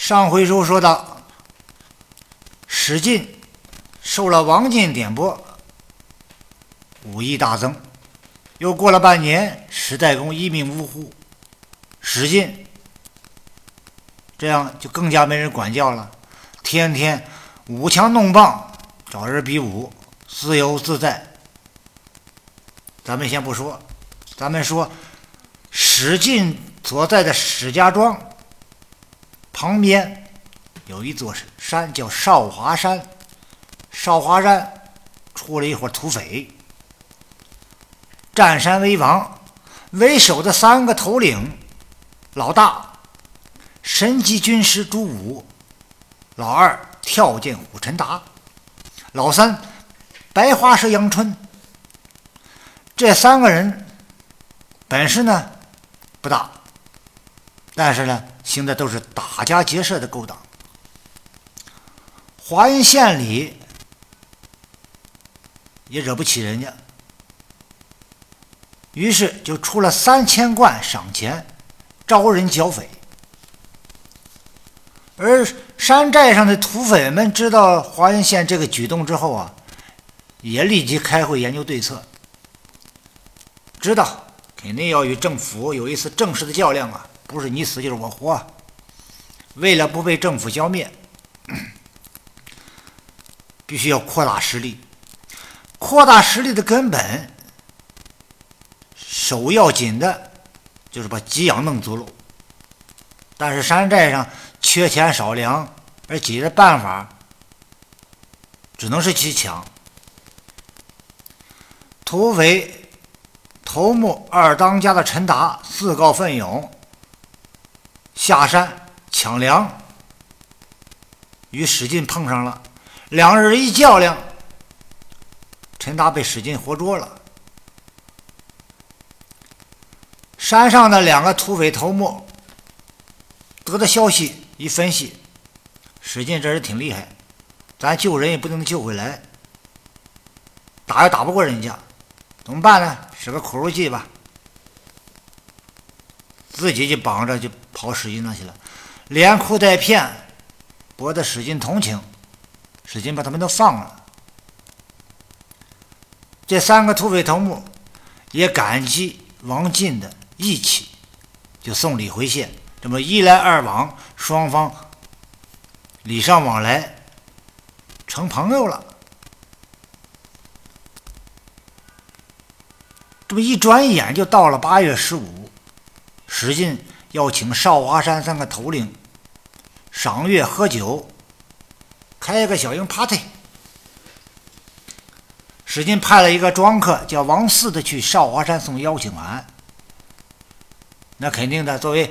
上回书说到，史进受了王进点拨，武艺大增。又过了半年，史代公一命呜呼，史进这样就更加没人管教了，天天舞枪弄棒，找人比武，自由自在。咱们先不说，咱们说史进所在的史家庄旁边有一座山，叫少华山。少华山出了一伙土匪。占山为王，为首的三个头领，老大神级军师朱武，老二跳涧虎陈达，老三白花蛇杨春。这三个人本事呢不大，但是呢行的都是打家劫舍的勾当。华阴县里也惹不起人家。于是就出了三千贯赏钱，招人剿匪。而山寨上的土匪们知道华阴县这个举动之后啊，也立即开会研究对策。知道肯定要与政府有一次正式的较量啊，不是你死就是我活。为了不被政府消灭，必须要扩大实力。扩大实力的根本。首要紧的，就是把给养弄足了。但是山寨上缺钱少粮，而解决办法只能是去抢。土匪头目二当家的陈达自告奋勇下山抢粮，与史进碰上了，两人一较量，陈达被史进活捉了。山上的两个土匪头目得到消息，一分析，史进这人挺厉害，咱救人也不能救回来，打也打不过人家，怎么办呢？使个苦肉计吧，自己就绑着就跑史进那去了，连哭带骗，博得史进同情，史进把他们都放了。这三个土匪头目也感激王进的。义气，就送礼回县，这么一来二往，双方礼尚往来，成朋友了。这么一转眼就到了八月十五，史进要请少华山三个头领赏月喝酒，开个小型 party。史进派了一个庄客叫王四的去少华山送邀请函。那肯定的，作为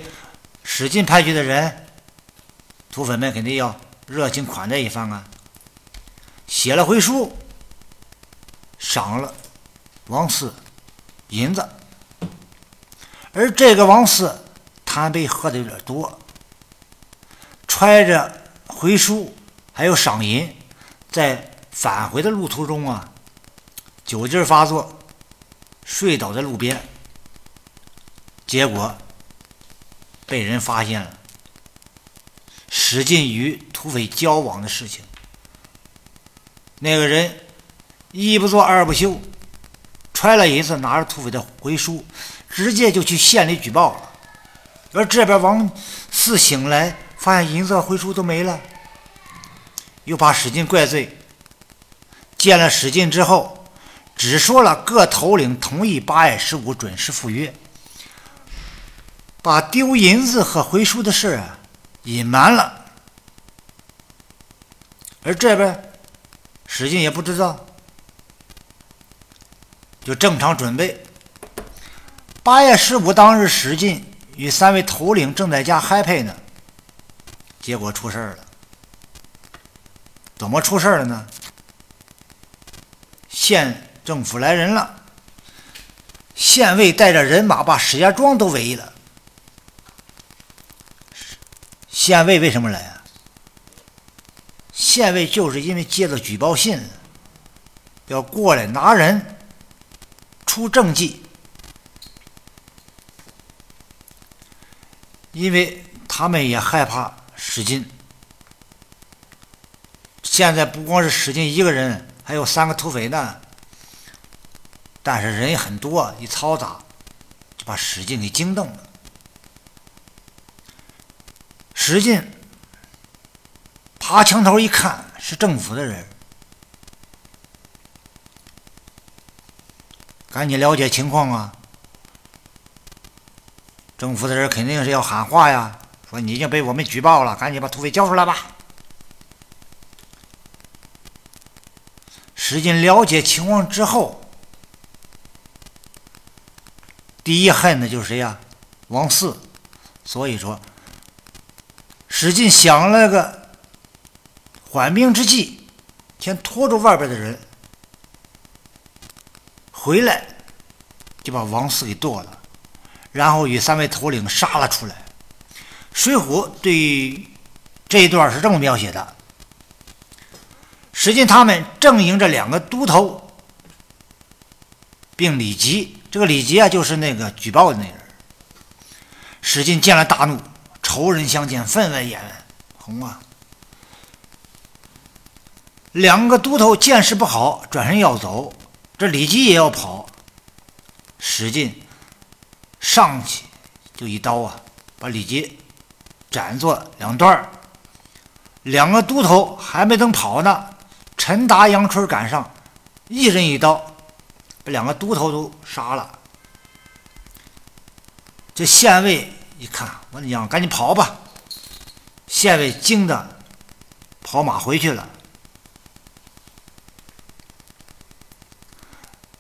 史进派去的人，土匪们肯定要热情款待一番啊。写了回书，赏了王四银子，而这个王四贪杯喝的有点多，揣着回书还有赏银，在返回的路途中啊，酒劲发作，睡倒在路边。结果被人发现了，史进与土匪交往的事情。那个人一不做二不休，揣了银子，拿着土匪的回书，直接就去县里举报了。而这边王四醒来，发现银子回书都没了，又把史进怪罪。见了史进之后，只说了各头领同意八月十五准时赴约。把丢银子和回书的事啊隐瞒了，而这边史进也不知道，就正常准备。八月十五当日，史进与三位头领正在家嗨配呢，结果出事了。怎么出事了呢？县政府来人了，县尉带着人马把史家庄都围了。县尉为什么来啊？县尉就是因为接到举报信，要过来拿人出政绩，因为他们也害怕史进。现在不光是史进一个人，还有三个土匪呢。但是人很多，一嘈杂，就把史进给惊动了。史进爬墙头一看，是政府的人，赶紧了解情况啊！政府的人肯定是要喊话呀，说你已经被我们举报了，赶紧把土匪交出来吧。史进了解情况之后。第一恨的就是谁呀？王四。所以说，史进想了个缓兵之计，先拖住外边的人，回来就把王四给剁了，然后与三位头领杀了出来。《水浒》对这一段是这么描写的：史进他们正迎着两个都头，并李吉。这个李吉啊，就是那个举报的那人。史进见了大怒，仇人相见，分外眼红啊！两个都头见势不好，转身要走。这李吉也要跑，史进上去就一刀啊，把李吉斩作两段两个都头还没等跑呢，陈达、杨春赶上，一人一刀。把两个都头都杀了，这县尉一看，我娘，赶紧跑吧！县尉惊的跑马回去了。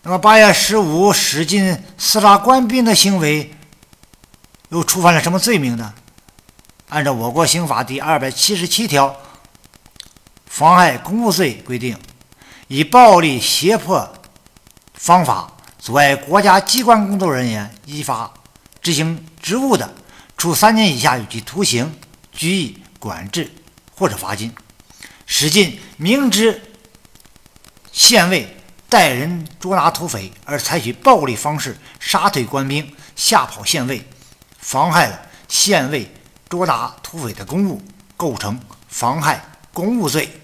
那么八月十五，史进厮杀官兵的行为，又触犯了什么罪名呢？按照我国刑法第二百七十七条，妨害公务罪规定，以暴力胁迫。方法阻碍国家机关工作人员依法执行职务的，处三年以下有期徒刑、拘役、管制或者罚金。史进明知县尉带人捉拿土匪，而采取暴力方式杀退官兵、吓跑县尉，妨害了县尉捉拿土匪的公务，构成妨害公务罪。